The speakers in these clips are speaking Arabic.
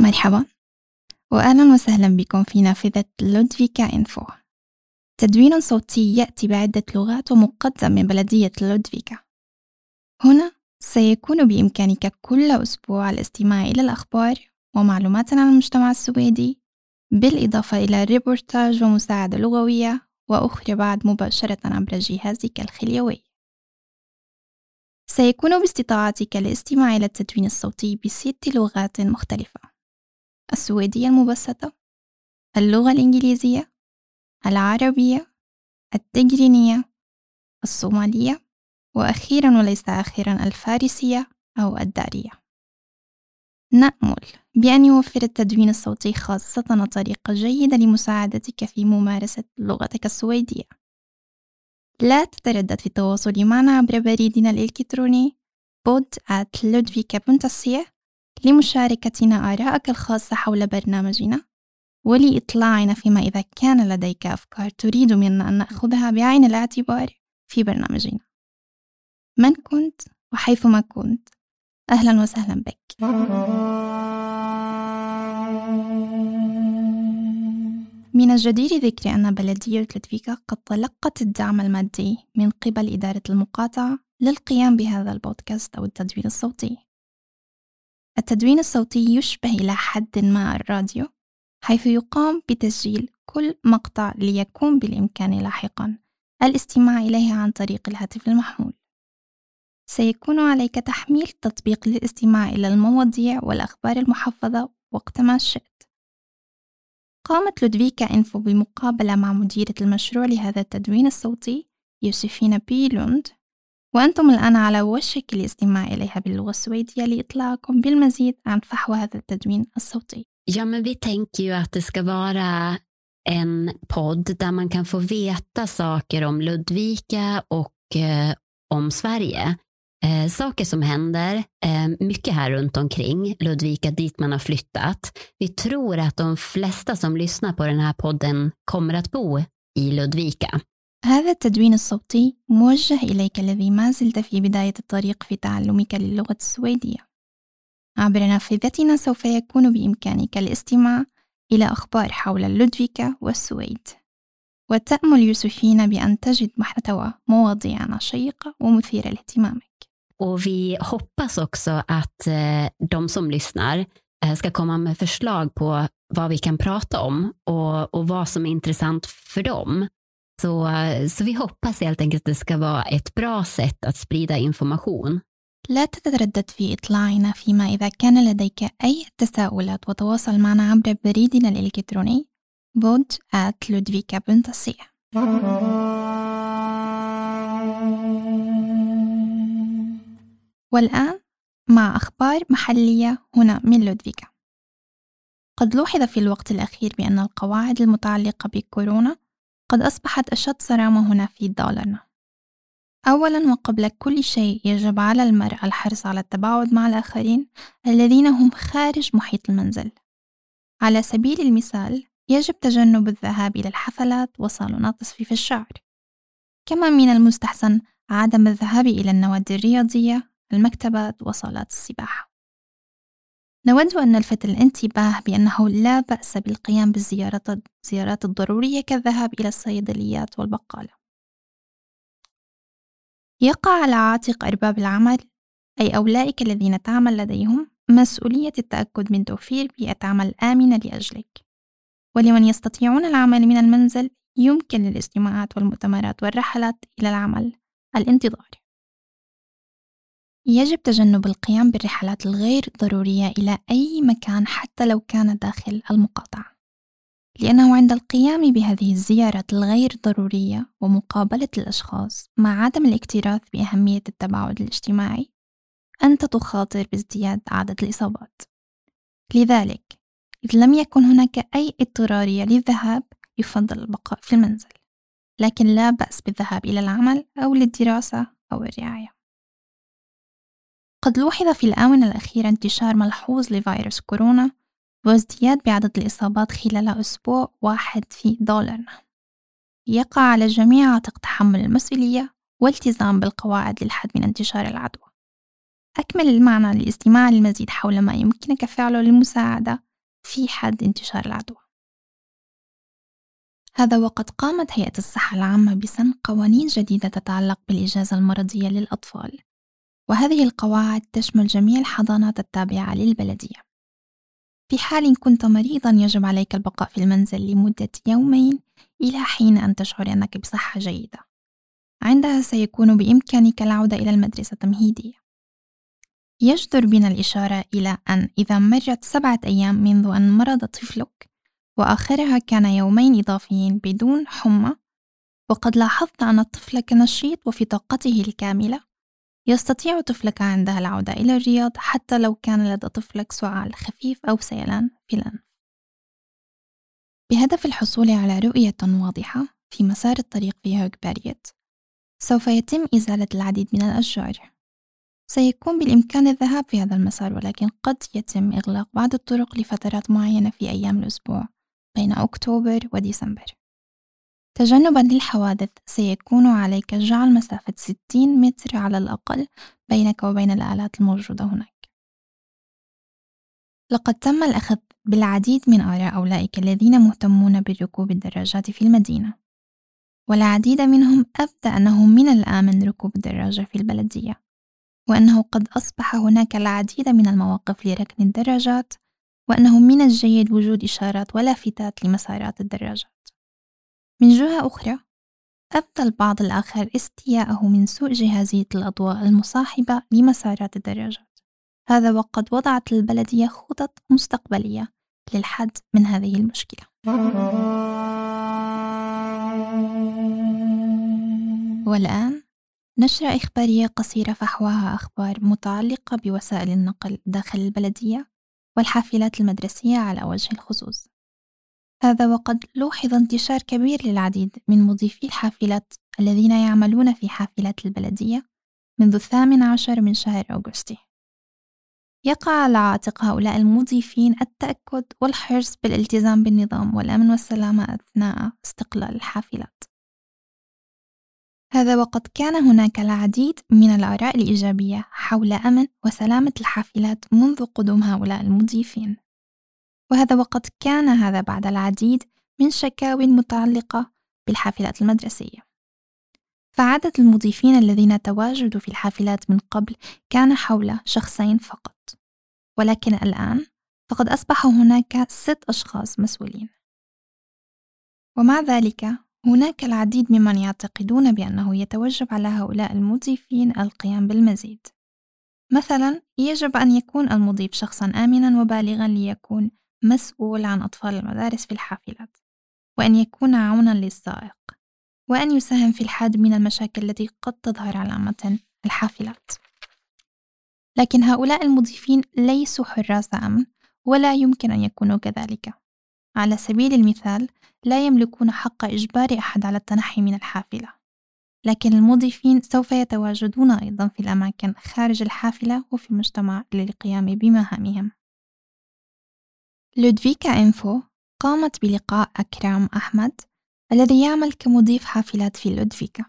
مرحبا وأهلا وسهلا بكم في نافذة لودفيكا إنفو. تدوين صوتي يأتي بعدة لغات ومقدم من بلدية لودفيكا. هنا سيكون بإمكانك كل أسبوع الاستماع إلى الأخبار ومعلومات عن المجتمع السويدي بالإضافة إلى ريبورتاج ومساعدة لغوية وأخرى بعد مباشرة عبر جهازك الخليوي. سيكون باستطاعتك الاستماع إلى التدوين الصوتي بست لغات مختلفة السويدية المبسطة اللغة الإنجليزية العربية التجرينية الصومالية وأخيرا وليس آخرا الفارسية أو الدارية. نأمل بأن يوفر التدوين الصوتي خاصة طريقة جيدة لمساعدتك في ممارسة لغتك السويدية. لا تتردد في التواصل معنا عبر بريدنا الإلكتروني بود@ludvika.se لمشاركتنا آرائك الخاصة حول برنامجنا ولإطلاعنا فيما إذا كان لديك أفكار تريد منا أن نأخذها بعين الاعتبار في برنامجنا. من كنت وحيثما كنت أهلا وسهلا بك. من الجدير ذكر أن بلدية لتفيكا قد تلقت الدعم المادي من قبل إدارة المقاطعة للقيام بهذا البودكاست أو التدوين الصوتي. التدوين الصوتي يشبه إلى حد ما الراديو حيث يقام بتسجيل كل مقطع ليكون بالإمكان لاحقا الاستماع إليه عن طريق الهاتف المحمول. سيكون عليك تحميل تطبيق للاستماع إلى المواضيع والأخبار المحفظة وقتما شئت قامت لودفيكا إنفو بمقابلة مع مديرة المشروع لهذا التدوين الصوتي يوسفين بيلوند وأنتم الآن على وشك الاستماع إليها باللغة السويدية لإطلاعكم بالمزيد عن فحوى هذا التدوين الصوتي. Ja, men vi tänker ju att det ska vara en podd där man kan få veta saker om Ludvika och eh, om Sverige. Eh, saker som händer, eh, mycket här runt omkring Ludvika dit man har flyttat. Vi tror att de flesta som lyssnar på den här podden kommer att bo i Ludvika. هذا التدوين الصوتي موجه إليك الذي ما زلت في بداية الطريق في تعلمك للغة السويدية. عبر نافذتنا سوف يكون بإمكانك الاستماع إلى أخبار حول لودفيكا والسويد. وتأمل يوسفين بأن تجد محتوى مواضيعنا شيقة ومثيرة لاهتمامك. Och vi hoppas också att eh, de som lyssnar eh, ska komma med förslag på vad vi kan prata om och, och vad som är intressant för dem. Så, så vi hoppas helt enkelt att det ska vara ett bra sätt att sprida information. لا تتردد في إطلاعنا فيما إذا كان لديك أي تساؤلات وتواصل معنا عبر بريدنا الإلكتروني بود@ludvika.se والآن مع أخبار محلية هنا من لودفيكا. قد لوحظ في الوقت الأخير بأن القواعد المتعلقة بكورونا قد أصبحت أشد صرامة هنا في دولارنا أولا وقبل كل شيء يجب على المرء الحرص على التباعد مع الآخرين الذين هم خارج محيط المنزل. على سبيل المثال يجب تجنب الذهاب إلى الحفلات وصالونات تصفيف الشعر. كما من المستحسن عدم الذهاب إلى النوادي الرياضية المكتبات وصالات السباحة نود أن نلفت الانتباه بأنه لا بأس بالقيام بالزيارات الزيارات الضرورية كالذهاب إلى الصيدليات والبقالة. يقع على عاتق أرباب العمل أي أولئك الذين تعمل لديهم مسؤولية التأكد من توفير بيئة عمل آمنة لأجلك. ولمن يستطيعون العمل من المنزل يمكن للاجتماعات والمؤتمرات والرحلات إلى العمل الانتظار. يجب تجنب القيام بالرحلات الغير ضرورية إلى أي مكان حتى لو كان داخل المقاطعة لأنه عند القيام بهذه الزيارات الغير ضرورية ومقابلة الأشخاص مع عدم الاكتراث بأهمية التباعد الاجتماعي أنت تخاطر بازدياد عدد الإصابات. لذلك إذ لم يكن هناك أي اضطرارية للذهاب يفضل البقاء في المنزل. لكن لا بأس بالذهاب إلى العمل أو للدراسة أو الرعاية. قد لوحظ في الآونة الأخيرة انتشار ملحوظ لفيروس كورونا وازدياد بعدد الإصابات خلال أسبوع واحد في دولارنا. يقع على الجميع عاتق تحمل المسؤولية والتزام بالقواعد للحد من انتشار العدوى. أكمل المعنى للاستماع للمزيد حول ما يمكنك فعله للمساعدة في حد انتشار العدوى. هذا وقد قامت هيئة الصحة العامة بسن قوانين جديدة تتعلق بالإجازة المرضية للأطفال. وهذه القواعد تشمل جميع الحضانات التابعة للبلدية. في حال كنت مريضا يجب عليك البقاء في المنزل لمدة يومين إلى حين أن تشعر أنك بصحة جيدة. عندها سيكون بإمكانك العودة إلى المدرسة تمهيدية يجدر بنا الإشارة إلى أن إذا مرت سبعة أيام منذ أن مرض طفلك وآخرها كان يومين إضافيين بدون حمى وقد لاحظت أن طفلك نشيط وفي طاقته الكاملة يستطيع طفلك عندها العودة إلى الرياض حتى لو كان لدى طفلك سعال خفيف أو سيلان في الأنف بهدف الحصول على رؤية واضحة في مسار الطريق في هوك باريت سوف يتم إزالة العديد من الأشجار. سيكون بالإمكان الذهاب في هذا المسار ولكن قد يتم إغلاق بعض الطرق لفترات معينة في أيام الأسبوع بين أكتوبر وديسمبر. تجنبا للحوادث سيكون عليك جعل مسافة 60 متر على الأقل بينك وبين الآلات الموجودة هناك. لقد تم الأخذ بالعديد من آراء أولئك الذين مهتمون بركوب الدراجات في المدينة والعديد منهم أبدى أنه من الآمن ركوب الدراجة في البلدية وأنه قد أصبح هناك العديد من المواقف لركن الدراجات وأنه من الجيد وجود إشارات ولافتات لمسارات الدراجات من جهة أخرى أبدى البعض الآخر استياءه من سوء جهازية الأضواء المصاحبة لمسارات الدراجات. هذا وقد وضعت البلدية خطط مستقبلية للحد من هذه المشكلة. والآن نشرة إخبارية قصيرة فحواها أخبار متعلقة بوسائل النقل داخل البلدية والحافلات المدرسية على وجه الخصوص. هذا وقد لوحظ انتشار كبير للعديد من مضيفي الحافلات الذين يعملون في حافلات البلدية منذ الثامن عشر من شهر أغسطس. يقع على عاتق هؤلاء المضيفين التأكد والحرص بالالتزام بالنظام والأمن والسلامة أثناء استقلال الحافلات. هذا وقد كان هناك العديد من الآراء الإيجابية حول أمن وسلامة الحافلات منذ قدوم هؤلاء المضيفين. وهذا وقد كان هذا بعد العديد من شكاوي متعلقة بالحافلات المدرسية. فعدد المضيفين الذين تواجدوا في الحافلات من قبل كان حول شخصين فقط. ولكن الآن فقد أصبح هناك ست أشخاص مسؤولين. ومع ذلك هناك العديد ممن يعتقدون بأنه يتوجب على هؤلاء المضيفين القيام بالمزيد. مثلا يجب أن يكون المضيف شخصا آمنا وبالغا ليكون مسؤول عن أطفال المدارس في الحافلات وأن يكون عونا للسائق وأن يساهم في الحد من المشاكل التي قد تظهر على متن الحافلات. لكن هؤلاء المضيفين ليسوا حراس أمن ولا يمكن أن يكونوا كذلك. على سبيل المثال لا يملكون حق إجبار أحد على التنحي من الحافلة. لكن المضيفين سوف يتواجدون أيضا في الأماكن خارج الحافلة وفي المجتمع للقيام بمهامهم. لودفيكا إنفو قامت بلقاء أكرام أحمد الذي يعمل كمضيف حافلات في لودفيكا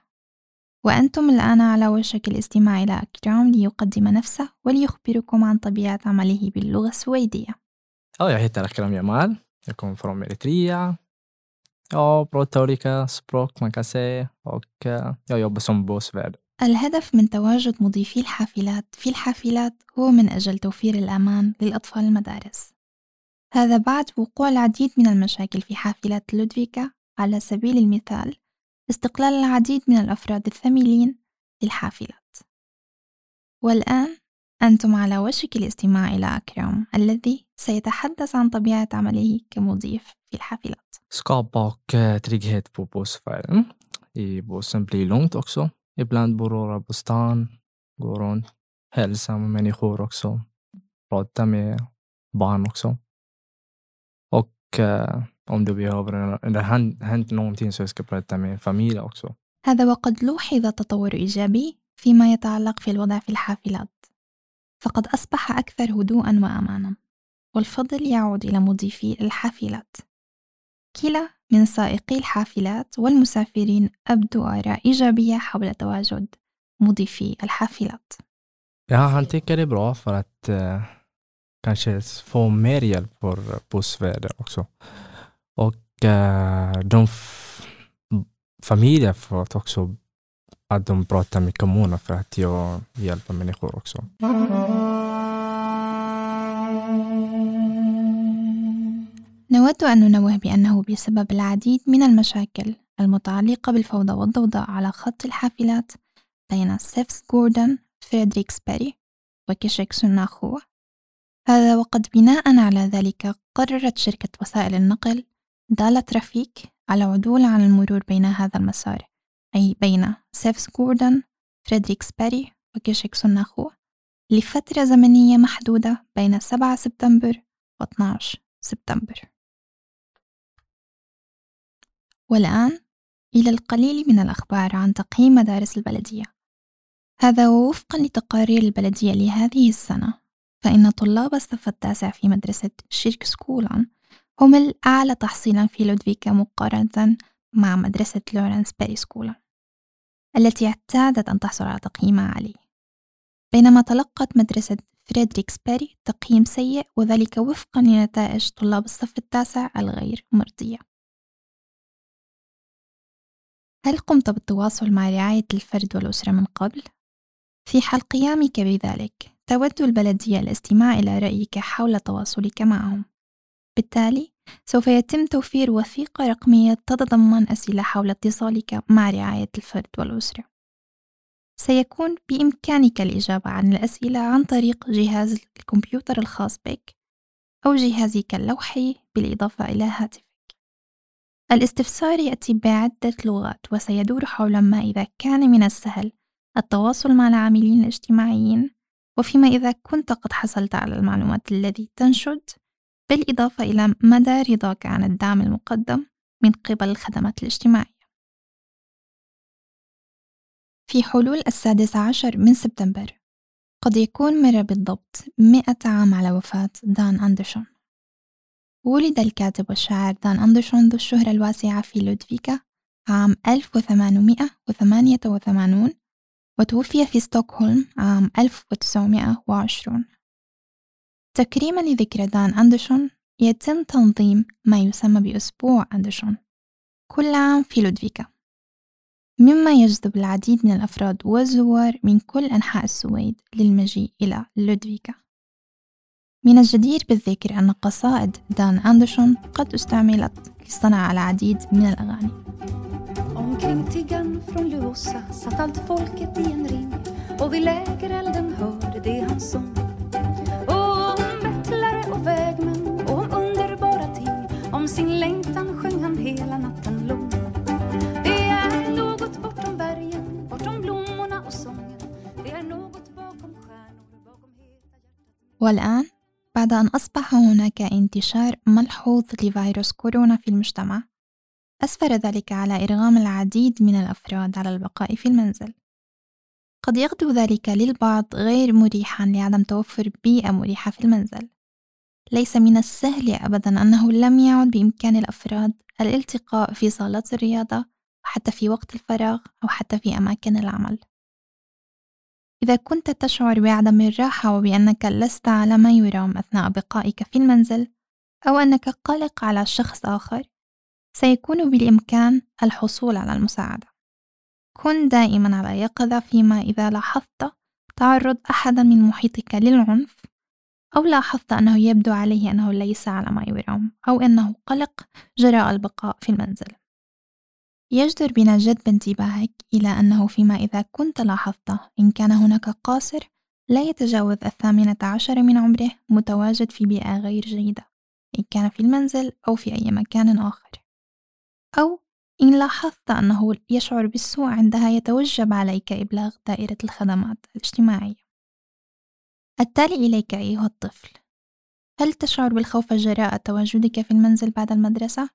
وأنتم الآن على وشك الاستماع إلى أكرام ليقدم نفسه وليخبركم عن طبيعة عمله باللغة السويدية. Ja, jag heter Akram Jamal. Jag kommer från Eritrea. Ja, pratar olika språk man kan säga och jag jobbar som bussvärd. الهدف من تواجد مضيفي الحافلات في الحافلات هو من أجل توفير الأمان للأطفال المدارس. هذا بعد وقوع العديد من المشاكل في حافلات لودفيكا على سبيل المثال استقلال العديد من الأفراد الثميلين للحافلات. والآن أنتم على وشك الاستماع إلى أكرم الذي سيتحدث عن طبيعة عمله كمضيف في الحافلات. Skapa och eh, trygghet på bussfärden. I bussen blir lugnt också. Ibland bor några på stan, går runt, hälsar med människor också, pratar med barn också. Och om det behöver eller hänt någonting så jag ska prata med familjen också. هذا وقد لوحظ تطور إيجابي فيما يتعلق في الوضع في الحافلات فقد أصبح أكثر هدوءا وأمانا والفضل يعود إلى مضيفي الحافلات كلا من سائقي الحافلات والمسافرين أبدوا آراء إيجابية حول تواجد مضيفي الحافلات. Ja, han tycker det är bra för att kanske få mer hjälp för bussväder också. Och eh, de familjer får också att de pratar med kommunen för att jag hjälper människor också. نود أن ننوه بأنه بسبب العديد من المشاكل المتعلقة بالفوضى والضوضاء على خط الحافلات بين سيفس جوردن فريدريكس بيري وكشك سناخو هذا وقد بناء على ذلك قررت شركة وسائل النقل دالا ترافيك على عدول عن المرور بين هذا المسار أي بين سيفس جوردن فريدريكس بيري وكشك سناخو لفترة زمنية محدودة بين 7 سبتمبر و 12 سبتمبر. والآن إلى القليل من الأخبار عن تقييم مدارس البلدية. هذا ووفقا لتقارير البلدية لهذه السنة. فإن طلاب الصف التاسع في مدرسة شيرك سكولان هم الأعلى تحصيلا في لودفيكا مقارنة مع مدرسة لورنس بيري سكولان التي اعتادت أن تحصل على تقييم عالي. بينما تلقت مدرسة فريدريكس بيري تقييم سيء وذلك وفقا لنتائج طلاب الصف التاسع الغير مرضية. هل قمت بالتواصل مع رعاية الفرد والأسرة من قبل؟ في حال قيامك بذلك. تود البلدية الاستماع إلى رأيك حول تواصلك معهم. بالتالي سوف يتم توفير وثيقة رقمية تتضمن أسئلة حول اتصالك مع رعاية الفرد والأسرة. سيكون بإمكانك الإجابة عن الأسئلة عن طريق جهاز الكمبيوتر الخاص بك أو جهازك اللوحي بالإضافة إلى هاتفك. الاستفسار يأتي بعدة لغات وسيدور حول ما إذا كان من السهل التواصل مع العاملين الاجتماعيين وفيما إذا كنت قد حصلت على المعلومات الذي تنشد بالإضافة إلى مدى رضاك عن الدعم المقدم من قبل الخدمات الاجتماعية. في حلول السادس عشر من سبتمبر قد يكون مر بالضبط مئة عام على وفاة دان أندرسون. ولد الكاتب والشاعر دان أندرسون ذو الشهرة الواسعة في لودفيكا عام 1888 وتوفي في ستوكهولم عام 1920 تكريما لذكرى دان أندرسون يتم تنظيم ما يسمى بأسبوع أندرسون. كل عام في لودفيكا. مما يجذب العديد من الأفراد والزوار من كل أنحاء السويد للمجيء إلى لودفيكا. من الجدير بالذكر أن قصائد دان أندرسون قد استعملت لصنع العديد من الأغاني. Omkring tiggan från Luossa satt allt folket i en ring och vid lägerelden hörde de hans sång. Och om bettlare och vägmän och om underbara ting om sin längtan sjöng han hela natten lång. Det är något bortom bergen, bortom blommorna och sången. Det är något bakom stjärnor, bakom heta hjärtat. والآن بعد أن أصبح هناك انتشار ملحوظ لفيروس كورونا في المجتمع أسفر ذلك على إرغام العديد من الأفراد على البقاء في المنزل. قد يغدو ذلك للبعض غير مريحا لعدم توفر بيئة مريحة في المنزل. ليس من السهل أبدا أنه لم يعد بإمكان الأفراد الالتقاء في صالات الرياضة وحتى في وقت الفراغ أو حتى في أماكن العمل. إذا كنت تشعر بعدم الراحة وبأنك لست على ما يرام أثناء بقائك في المنزل أو أنك قلق على شخص آخر سيكون بالإمكان الحصول على المساعدة. كن دائما على يقظة فيما إذا لاحظت تعرض أحدا من محيطك للعنف أو لاحظت أنه يبدو عليه أنه ليس على ما يرام أو أنه قلق جراء البقاء في المنزل. يجدر بنا جذب انتباهك إلى أنه فيما إذا كنت لاحظت إن كان هناك قاصر لا يتجاوز الثامنة عشر من عمره متواجد في بيئة غير جيدة إن كان في المنزل أو في أي مكان آخر. أو إن لاحظت أنه يشعر بالسوء عندها يتوجب عليك إبلاغ دائرة الخدمات الاجتماعية التالي إليك أيها الطفل هل تشعر بالخوف جراء تواجدك في المنزل بعد المدرسة؟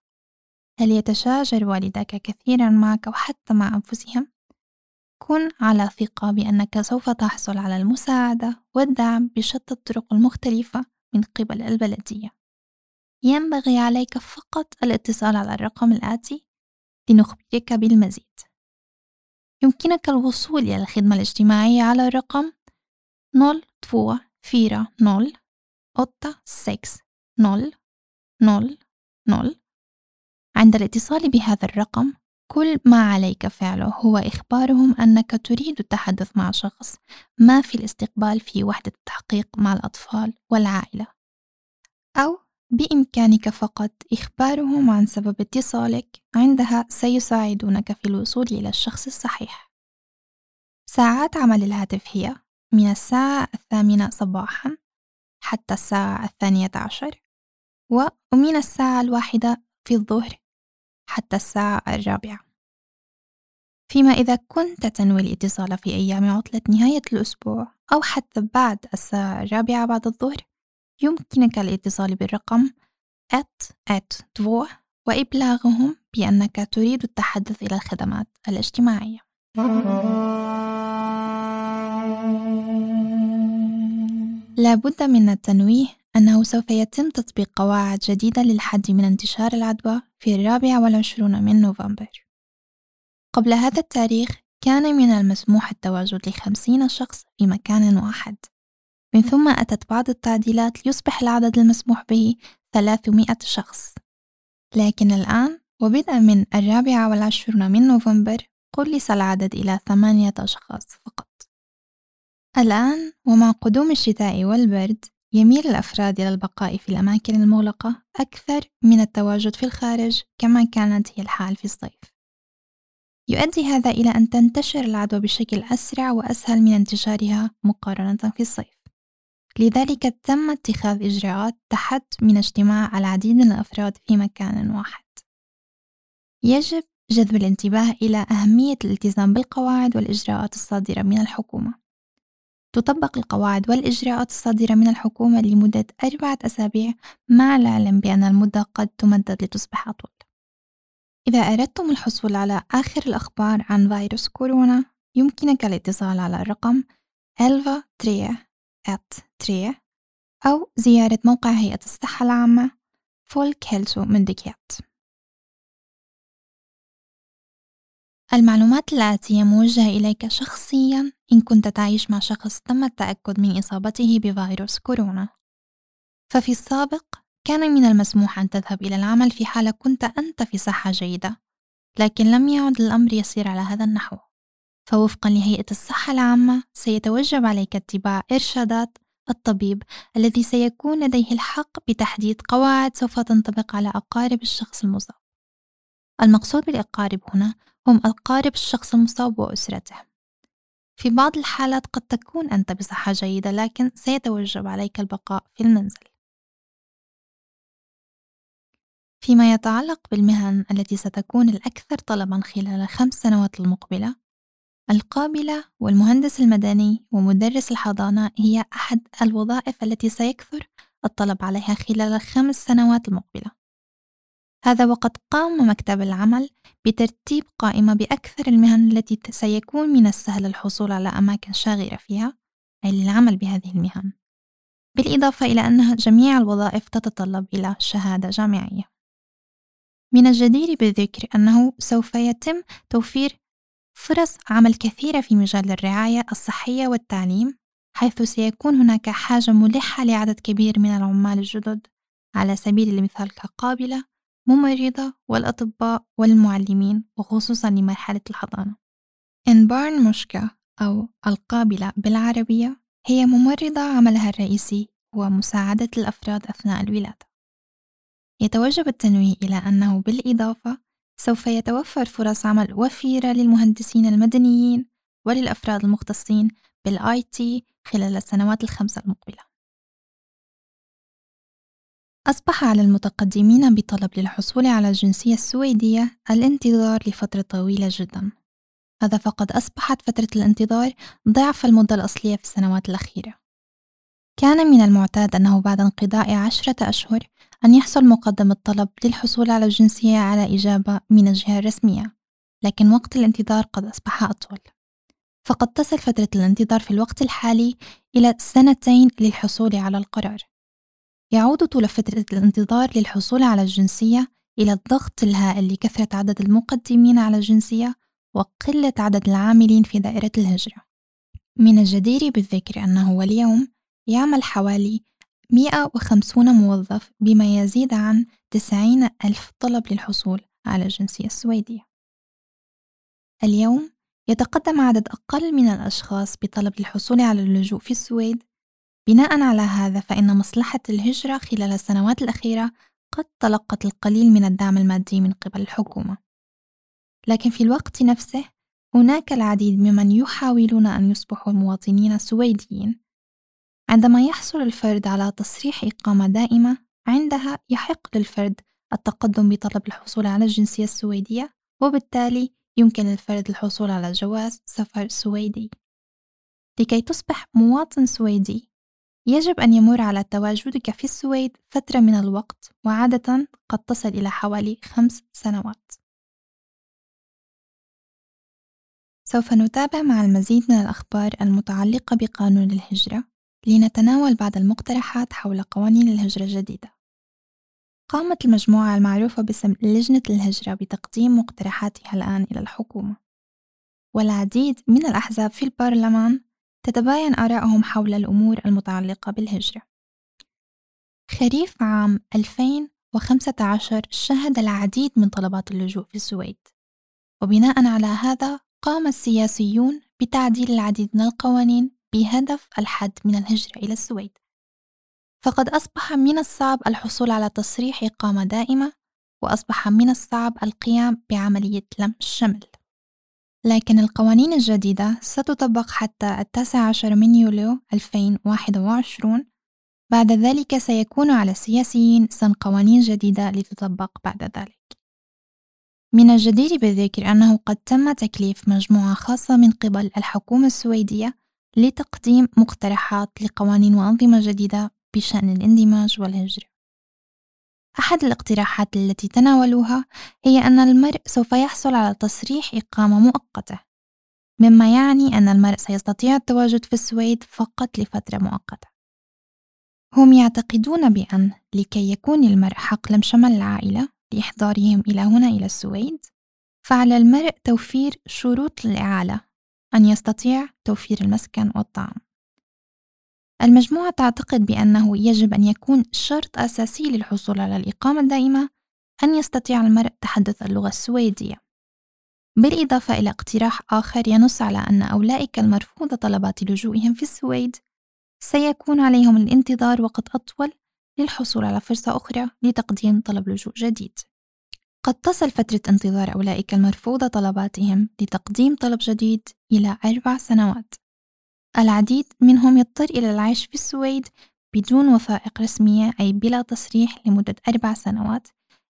هل يتشاجر والداك كثيرا معك وحتى مع أنفسهم؟ كن على ثقة بأنك سوف تحصل على المساعدة والدعم بشتى الطرق المختلفة من قبل البلدية ينبغي عليك فقط الاتصال على الرقم الآتي لنخبرك بالمزيد. يمكنك الوصول إلى الخدمة الاجتماعية على الرقم 0240 8600 عند الاتصال بهذا الرقم كل ما عليك فعله هو إخبارهم أنك تريد التحدث مع شخص ما في الاستقبال في وحدة التحقيق مع الأطفال والعائلة. أو بإمكانك فقط إخبارهم عن سبب اتصالك عندها سيساعدونك في الوصول إلى الشخص الصحيح. ساعات عمل الهاتف هي من الساعة الثامنة صباحا حتى الساعة الثانية عشر ومن الساعة الواحدة في الظهر حتى الساعة الرابعة. فيما إذا كنت تنوي الاتصال في أيام عطلة نهاية الأسبوع أو حتى بعد الساعة الرابعة بعد الظهر يمكنك الاتصال بالرقم at at وإبلاغهم بأنك تريد التحدث إلى الخدمات الاجتماعية. لا بد من التنويه أنه سوف يتم تطبيق قواعد جديدة للحد من انتشار العدوى في الرابع والعشرون من نوفمبر. قبل هذا التاريخ كان من المسموح التواجد لخمسين شخص في مكان واحد. من ثم أتت بعض التعديلات ليصبح العدد المسموح به 300 شخص. لكن الآن وبدءا من الرابعة والعشرون من نوفمبر قلص العدد إلى ثمانية أشخاص فقط. الآن ومع قدوم الشتاء والبرد يميل الأفراد إلى البقاء في الأماكن المغلقة أكثر من التواجد في الخارج كما كانت هي الحال في الصيف. يؤدي هذا إلى أن تنتشر العدوى بشكل أسرع وأسهل من انتشارها مقارنة في الصيف. لذلك تم اتخاذ إجراءات تحد من اجتماع العديد من الأفراد في مكان واحد. يجب جذب الانتباه إلى أهمية الالتزام بالقواعد والإجراءات الصادرة من الحكومة. تطبق القواعد والإجراءات الصادرة من الحكومة لمدة أربعة أسابيع مع العلم بأن المدة قد تمدد لتصبح أطول. إذا أردتم الحصول على آخر الأخبار عن فيروس كورونا يمكنك الاتصال على الرقم 11 3 أو زيارة موقع هيئة الصحة العامة مندكيات المعلومات الآتية موجهة إليك شخصيا إن كنت تعيش مع شخص تم التأكد من إصابته بفيروس كورونا. ففي السابق كان من المسموح أن تذهب إلى العمل في حالة كنت أنت في صحة جيدة لكن لم يعد الأمر يسير على هذا النحو. فوفقا لهيئة الصحة العامة سيتوجب عليك اتباع إرشادات الطبيب الذي سيكون لديه الحق بتحديد قواعد سوف تنطبق على أقارب الشخص المصاب. المقصود بالأقارب هنا هم أقارب الشخص المصاب وأسرته. في بعض الحالات قد تكون أنت بصحة جيدة لكن سيتوجب عليك البقاء في المنزل. فيما يتعلق بالمهن التي ستكون الأكثر طلبًا خلال الخمس سنوات المقبلة، القابلة والمهندس المدني ومدرس الحضانة هي أحد الوظائف التي سيكثر الطلب عليها خلال الخمس سنوات المقبلة. هذا وقد قام مكتب العمل بترتيب قائمة بأكثر المهن التي سيكون من السهل الحصول على أماكن شاغرة فيها أي للعمل بهذه المهن بالإضافة إلى أنها جميع الوظائف تتطلب إلى شهادة جامعية من الجدير بالذكر أنه سوف يتم توفير فرص عمل كثيرة في مجال الرعاية الصحية والتعليم حيث سيكون هناك حاجة ملحة لعدد كبير من العمال الجدد. على سبيل المثال كقابلة ممرضة والأطباء والمعلمين وخصوصا لمرحلة الحضانة. en barnmorska أو القابلة بالعربية هي ممرضة عملها الرئيسي هو مساعدة الأفراد أثناء الولادة. يتوجب التنويه إلى أنه بالإضافة سوف يتوفر فرص عمل وفيرة للمهندسين المدنيين وللأفراد المختصين بال IT خلال السنوات الخمسة المقبلة. أصبح على المتقدمين بطلب للحصول على الجنسية السويدية الانتظار لفترة طويلة جدا. هذا فقد أصبحت فترة الانتظار ضعف المدة الأصلية في السنوات الأخيرة. كان من المعتاد أنه بعد انقضاء عشرة أشهر أن يحصل مقدم الطلب للحصول على الجنسية على إجابة من الجهة الرسمية لكن وقت الانتظار قد أصبح أطول. فقد تصل فترة الانتظار في الوقت الحالي إلى سنتين للحصول على القرار. يعود طول فترة الانتظار للحصول على الجنسية إلى الضغط الهائل لكثرة عدد المقدمين على الجنسية وقلة عدد العاملين في دائرة الهجرة. من الجدير بالذكر أنه واليوم يعمل حوالي 150 موظف بما يزيد عن 90 ألف طلب للحصول على الجنسية السويدية. اليوم يتقدم عدد أقل من الأشخاص بطلب الحصول على اللجوء في السويد. بناء على هذا فإن مصلحة الهجرة خلال السنوات الأخيرة قد تلقت القليل من الدعم المادي من قبل الحكومة. لكن في الوقت نفسه هناك العديد ممن يحاولون أن يصبحوا مواطنين سويديين عندما يحصل الفرد على تصريح إقامة دائمة عندها يحق للفرد التقدم بطلب الحصول على الجنسية السويدية وبالتالي يمكن للفرد الحصول على جواز سفر سويدي. لكي تصبح مواطن سويدي يجب أن يمر على تواجدك في السويد فترة من الوقت وعادة قد تصل إلى حوالي خمس سنوات. سوف نتابع مع المزيد من الأخبار المتعلقة بقانون الهجرة. لنتناول بعض المقترحات حول قوانين الهجرة الجديدة. قامت المجموعة المعروفة باسم لجنة الهجرة بتقديم مقترحاتها الآن إلى الحكومة. والعديد من الأحزاب في البرلمان تتباين آرائهم حول الأمور المتعلقة بالهجرة. خريف عام 2015 شهد العديد من طلبات اللجوء في السويد. وبناء على هذا قام السياسيون بتعديل العديد من القوانين بهدف الحد من الهجرة إلى السويد. فقد أصبح من الصعب الحصول على تصريح إقامة دائمة وأصبح من الصعب القيام بعملية لم الشمل. لكن القوانين الجديدة ستطبق حتى التاسع عشر من يوليو 2021 بعد ذلك سيكون على السياسيين سن قوانين جديدة لتطبق بعد ذلك. من الجدير بالذكر أنه قد تم تكليف مجموعة خاصة من قبل الحكومة السويدية لتقديم مقترحات لقوانين وأنظمة جديدة بشأن الاندماج والهجرة. أحد الاقتراحات التي تناولوها هي أن المرء سوف يحصل على تصريح إقامة مؤقتة، مما يعني أن المرء سيستطيع التواجد في السويد فقط لفترة مؤقتة. هم يعتقدون بأن لكي يكون المرء حق شمل العائلة لإحضارهم إلى هنا إلى السويد، فعلى المرء توفير شروط الإعالة أن يستطيع توفير المسكن والطعام. المجموعة تعتقد بأنه يجب أن يكون شرط أساسي للحصول على الإقامة الدائمة أن يستطيع المرء تحدث اللغة السويدية بالإضافة إلى اقتراح آخر ينص على أن أولئك المرفوض طلبات لجوئهم في السويد سيكون عليهم الانتظار وقت أطول للحصول على فرصة أخرى لتقديم طلب لجوء جديد قد تصل فترة انتظار أولئك المرفوض طلباتهم لتقديم طلب جديد إلى أربع سنوات العديد منهم يضطر إلى العيش في السويد بدون وثائق رسمية أي بلا تصريح لمدة أربع سنوات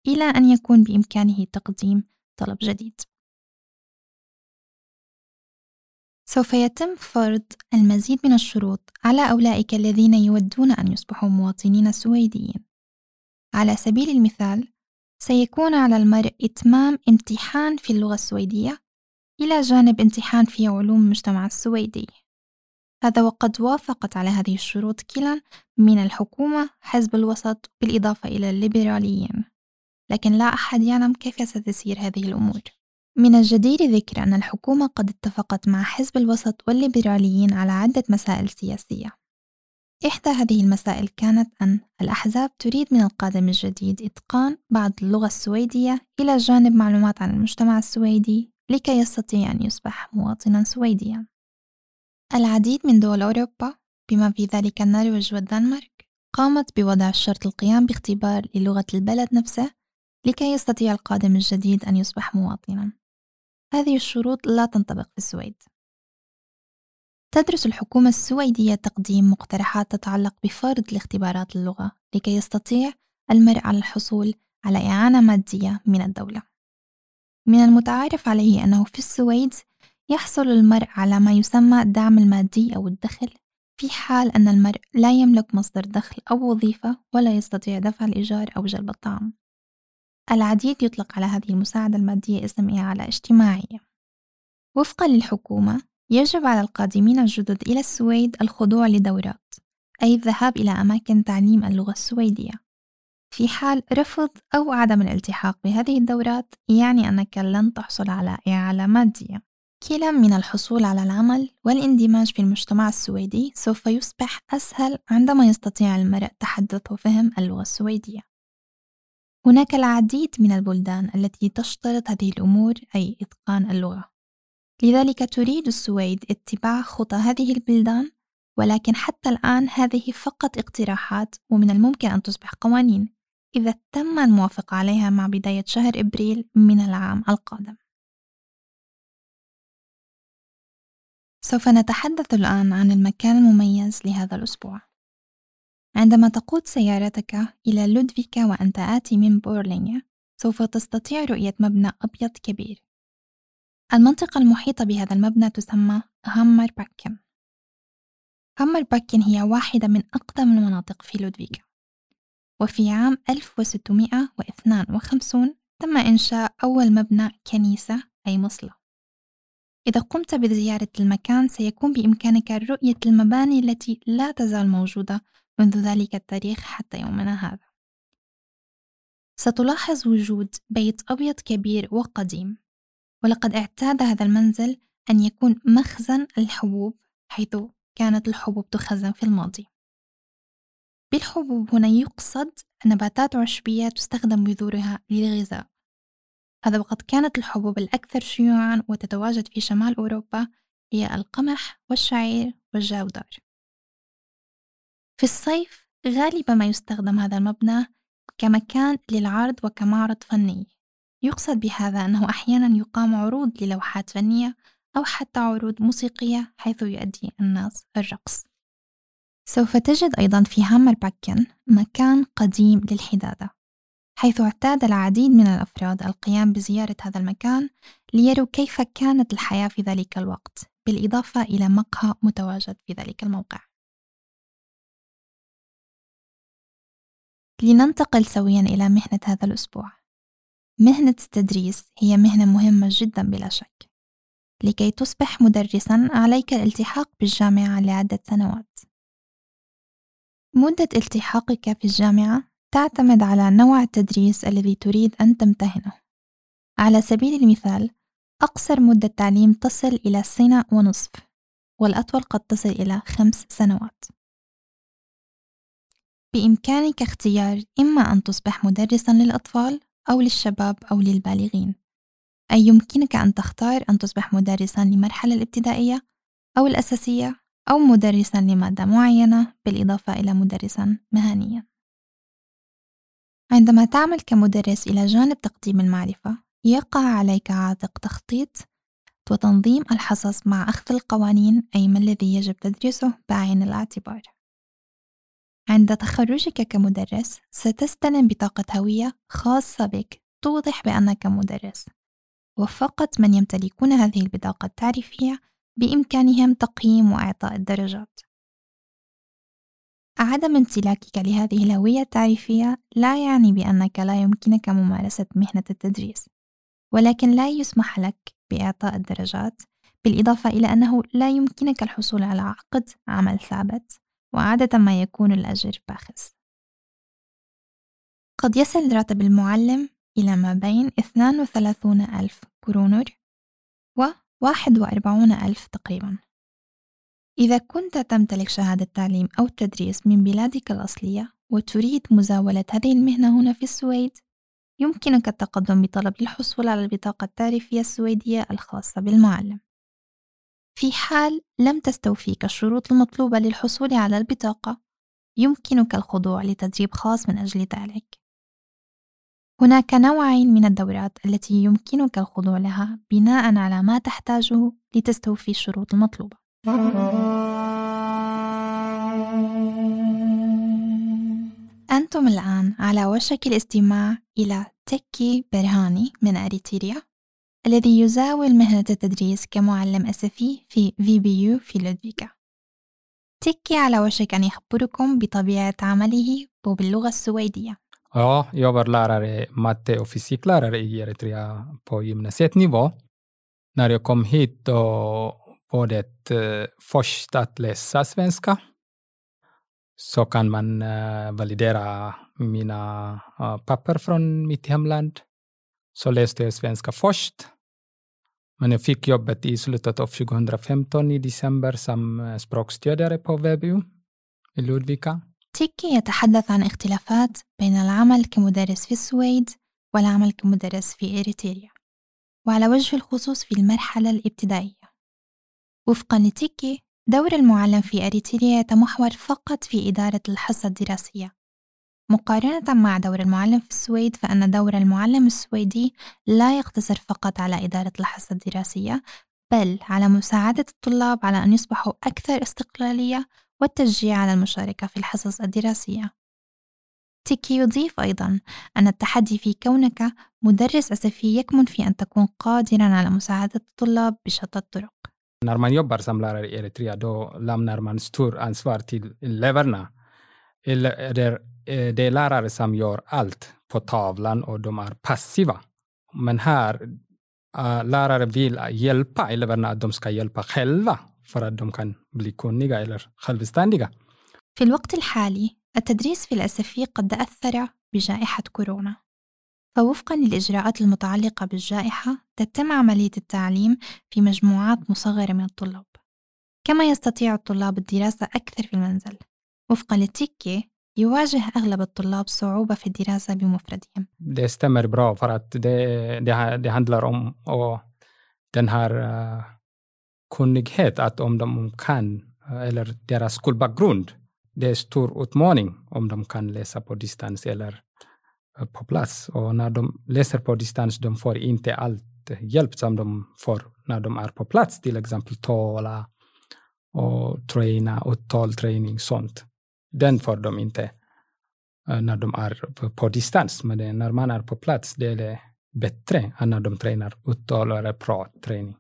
إلى أن يكون بإمكانه تقديم طلب جديد. سوف يتم فرض المزيد من الشروط على أولئك الذين يودون أن يصبحوا مواطنين سويديين. على سبيل المثال، سيكون على المرء إتمام امتحان في اللغة السويدية إلى جانب امتحان في علوم المجتمع السويدي. هذا وقد وافقت على هذه الشروط كلا من الحكومة حزب الوسط بالإضافة إلى الليبراليين. لكن لا أحد يعلم كيف ستسير هذه الأمور. من الجدير ذكر أن الحكومة قد اتفقت مع حزب الوسط والليبراليين على عدة مسائل سياسية. إحدى هذه المسائل كانت أن الأحزاب تريد من القادم الجديد إتقان بعض اللغة السويدية إلى جانب معلومات عن المجتمع السويدي لكي يستطيع أن يصبح مواطنا سويديا. العديد من دول أوروبا بما في ذلك النرويج والدنمارك قامت بوضع شرط القيام باختبار للغة البلد نفسه لكي يستطيع القادم الجديد أن يصبح مواطنا. هذه الشروط لا تنطبق في السويد. تدرس الحكومة السويدية تقديم مقترحات تتعلق بفرض الاختبارات اللغة لكي يستطيع المرء على الحصول على إعانة مادية من الدولة من المتعارف عليه أنه في السويد يحصل المرء على ما يسمى الدعم المادي أو الدخل في حال أن المرء لا يملك مصدر دخل أو وظيفة ولا يستطيع دفع الإيجار أو جلب الطعام. العديد يطلق على هذه المساعدة المادية اسم إعالة اجتماعية. وفقا للحكومة، يجب على القادمين الجدد إلى السويد الخضوع لدورات. أي الذهاب إلى أماكن تعليم اللغة السويدية. في حال رفض أو عدم الالتحاق بهذه الدورات يعني أنك لن تحصل على إعالة مادية. كلا من الحصول على العمل والاندماج في المجتمع السويدي سوف يصبح أسهل عندما يستطيع المرء تحدث وفهم اللغة السويدية. هناك العديد من البلدان التي تشترط هذه الأمور أي إتقان اللغة. لذلك تريد السويد اتباع خطى هذه البلدان ولكن حتى الآن هذه فقط اقتراحات ومن الممكن أن تصبح قوانين. إذا تم الموافقة عليها مع بداية شهر إبريل من العام القادم. سوف نتحدث الآن عن المكان المميز لهذا الأسبوع. عندما تقود سيارتك إلى لودفيكا وأنت آتي من بورلينيا سوف تستطيع رؤية مبنى أبيض كبير. المنطقة المحيطة بهذا المبنى تسمى هامر باكن. هامر باكن هي واحدة من أقدم المناطق في لودفيكا وفي عام 1652 تم إنشاء أول مبنى كنيسة أي مصلى إذا قمت بزيارة المكان سيكون بإمكانك رؤية المباني التي لا تزال موجودة منذ ذلك التاريخ حتى يومنا هذا. ستلاحظ وجود بيت أبيض كبير وقديم. ولقد اعتاد هذا المنزل أن يكون مخزن الحبوب حيث كانت الحبوب تخزن في الماضي. بالحبوب هنا يقصد نباتات عشبية تستخدم بذورها للغذاء. هذا وقد كانت الحبوب الأكثر شيوعا وتتواجد في شمال أوروبا هي القمح والشعير والجودار في الصيف غالبا ما يستخدم هذا المبنى كمكان للعرض وكمعرض فني. يقصد بهذا أنه أحيانا يقام عروض للوحات فنية أو حتى عروض موسيقية حيث يؤدي الناس الرقص. سوف تجد أيضا في هامر باكن مكان قديم للحدادة حيث اعتاد العديد من الأفراد القيام بزيارة هذا المكان ليروا كيف كانت الحياة في ذلك الوقت بالإضافة إلى مقهى متواجد في ذلك الموقع. لننتقل سويا إلى مهنة هذا الأسبوع. مهنة التدريس هي مهنة مهمة جدا بلا شك. لكي تصبح مدرسا عليك الالتحاق بالجامعة لعدة سنوات. مدة التحاقك في الجامعة تعتمد على نوع التدريس الذي تريد أن تمتهنه. على سبيل المثال أقصر مدة تعليم تصل إلى سنة ونصف والأطول قد تصل إلى خمس سنوات. بإمكانك اختيار إما أن تصبح مدرسا للأطفال أو للشباب أو للبالغين. أي يمكنك أن تختار أن تصبح مدرسا للمرحلة الابتدائية أو الأساسية أو مدرسا لمادة معينة بالإضافة إلى مدرسا مهنيا. عندما تعمل كمدرس إلى جانب تقديم المعرفة يقع عليك عاتق تخطيط وتنظيم الحصص مع أخذ القوانين أي ما الذي يجب تدريسه بعين الاعتبار. عند تخرجك كمدرس ستستلم بطاقة هوية خاصة بك توضح بأنك مدرس. وفقط من يمتلكون هذه البطاقة التعريفية بإمكانهم تقييم وإعطاء الدرجات. عدم امتلاكك لهذه الهوية التعريفية لا يعني بأنك لا يمكنك ممارسة مهنة التدريس ولكن لا يسمح لك بإعطاء الدرجات بالإضافة إلى أنه لا يمكنك الحصول على عقد عمل ثابت. وعادة ما يكون الأجر باخس قد يصل راتب المعلم إلى ما بين 32 ألف كرونر و 41 ألف تقريبا. إذا كنت تمتلك شهادة تعليم أو تدريس من بلادك الأصلية وتريد مزاولة هذه المهنة هنا في السويد يمكنك التقدم بطلب للحصول على البطاقة التعريفية السويدية الخاصة بالمعلم. في حال لم تستوفيك الشروط المطلوبة للحصول على البطاقة يمكنك الخضوع لتدريب خاص من أجل ذلك هناك نوعين من الدورات التي يمكنك الخضوع لها بناء على ما تحتاجه لتستوفي الشروط المطلوبة. أنتم الآن على وشك الاستماع إلى تكي برهاني من أريتريا الذي يزاول مهنة التدريس كمعلم أسفي في في بي يو في لودفيكا تكي على وشك أن يخبركم بطبيعة عمله وباللغة السويدية Ja, jag var lärare, matte och fysiklärare i Eritrea på gymnasietnivå. När jag kom hit då var det först att läsa svenska. så kan man uh, validera mina uh, papper från mitt hemland. Så läste jag svenska först. Men jag fick jobbet i slutet av 2015 i december som uh, språkstödjare på VBU i Ludvika. تيكي يتحدث عن اختلافات بين العمل كمدرس في السويد والعمل كمدرس في إريتريا وعلى وجه الخصوص في المرحلة الابتدائية وفقا لتيكي دور المعلم في أريتريا يتمحور فقط في إدارة الحصة الدراسية مقارنة مع دور المعلم في السويد فإن دور المعلم السويدي لا يقتصر فقط على إدارة الحصة الدراسية بل على مساعدة الطلاب على أن يصبحوا أكثر استقلالية والتشجيع على المشاركة في الحصص الدراسية. تيكي يضيف أيضا أن التحدي في كونك مدرس أسفي يكمن في أن تكون قادرا على مساعدة الطلاب بشتى الطرق. När man jobbar som lärare i Eritrea då lämnar man stor ansvar till eleverna. Eller, det är lärare som gör allt på tavlan och de är passiva. Men här, lärare vill hjälpa eleverna att de ska hjälpa själva för att de kan bli kunniga eller självständiga. في الوقت الحالي التدريس في الأسفي قد تأثر بجائحة كورونا فوفقا للإجراءات المتعلقة بالجائحة تتم عملية التعليم في مجموعات مصغرة من الطلاب كما يستطيع الطلاب الدراسة أكثر في المنزل وفقا لتيكي يواجه أغلب الطلاب صعوبة في الدراسة بمفردهم Det stämmer bra för att det, det, det handlar om och den här uh, kunnighet att om de kan, eller deras skolbakgrund, det är stor utmaning om de kan läsa på distans eller på plats. Och när de läser på distans, de får inte allt hjälp som de får när de är på plats, till exempel tala och träna, uttalträning, sånt. Den får de inte när de är på distans. Men när man är på plats, det är bättre än när de tränar uttal eller pratträning.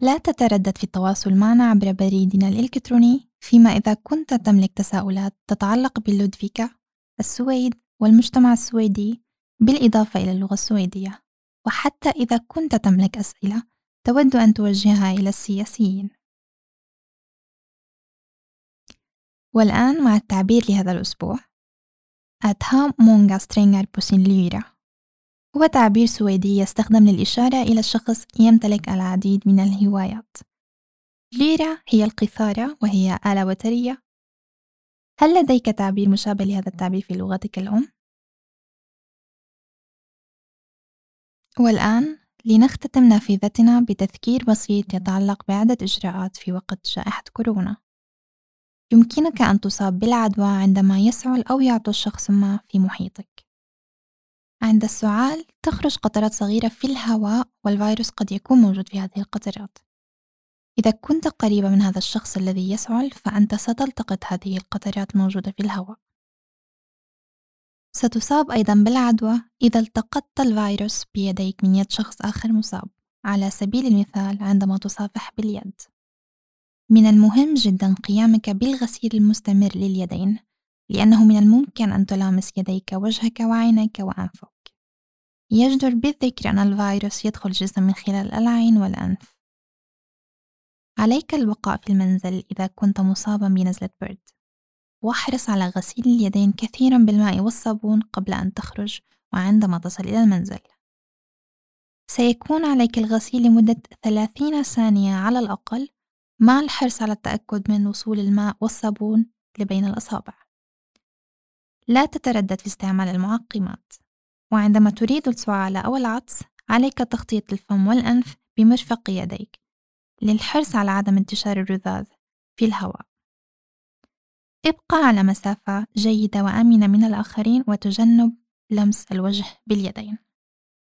لا تتردد في التواصل معنا عبر بريدنا الإلكتروني فيما إذا كنت تملك تساؤلات تتعلق باللودفيكا، السويد والمجتمع السويدي بالإضافة إلى اللغة السويدية وحتى إذا كنت تملك أسئلة تود أن توجهها إلى السياسيين. والآن مع التعبير لهذا الأسبوع strängar på sin lyra هو تعبير سويدي يستخدم للإشارة إلى الشخص يمتلك العديد من الهوايات. ليرة هي القيثارة وهي آلة وترية. هل لديك تعبير مشابه لهذا التعبير في لغتك الأم؟ والآن لنختتم نافذتنا بتذكير بسيط يتعلق بعدة إجراءات في وقت جائحة كورونا. يمكنك أن تصاب بالعدوى عندما يسعل أو يعطس شخص ما في محيطك. عند السعال تخرج قطرات صغيرة في الهواء والفيروس قد يكون موجود في هذه القطرات. إذا كنت قريبة من هذا الشخص الذي يسعل فأنت ستلتقط هذه القطرات الموجودة في الهواء. ستصاب أيضا بالعدوى إذا التقطت الفيروس بيديك من يد شخص آخر مصاب على سبيل المثال عندما تصافح باليد. من المهم جدا قيامك بالغسيل المستمر لليدين لأنه من الممكن أن تلامس يديك وجهك وعينيك وأنفك. يجدر بالذكر أن الفيروس يدخل الجسم من خلال العين والأنف. عليك البقاء في المنزل إذا كنت مصابا بنزلة برد. واحرص على غسيل اليدين كثيرا بالماء والصابون قبل أن تخرج وعندما تصل إلى المنزل. سيكون عليك الغسيل لمدة 30 ثانية على الأقل مع الحرص على التأكد من وصول الماء والصابون لبين الأصابع لا تتردد في استعمال المعقمات. وعندما تريد السعال أو العطس عليك تغطية الفم والأنف بمرفق يديك للحرص على عدم انتشار الرذاذ في الهواء. ابقى على مسافة جيدة وآمنة من الآخرين وتجنب لمس الوجه باليدين.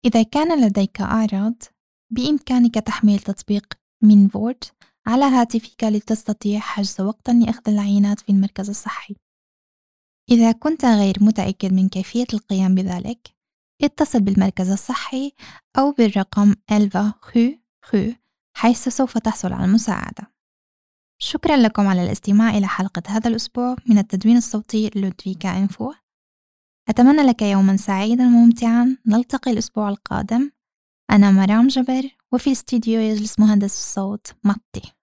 إذا كان لديك أعراض بإمكانك تحميل تطبيق من فورت على هاتفك لتستطيع حجز وقتا لأخذ العينات في المركز الصحي. إذا كنت غير متأكد من كيفية القيام بذلك اتصل بالمركز الصحي أو بالرقم ألفا خو خو حيث سوف تحصل على المساعدة. شكرا لكم على الاستماع إلى حلقة هذا الأسبوع من التدوين الصوتي لودفيكا إنفو. أتمنى لك يوما سعيدا وممتعا. نلتقي الأسبوع القادم. أنا مرام جبر وفي الاستديو يجلس مهندس الصوت ماتي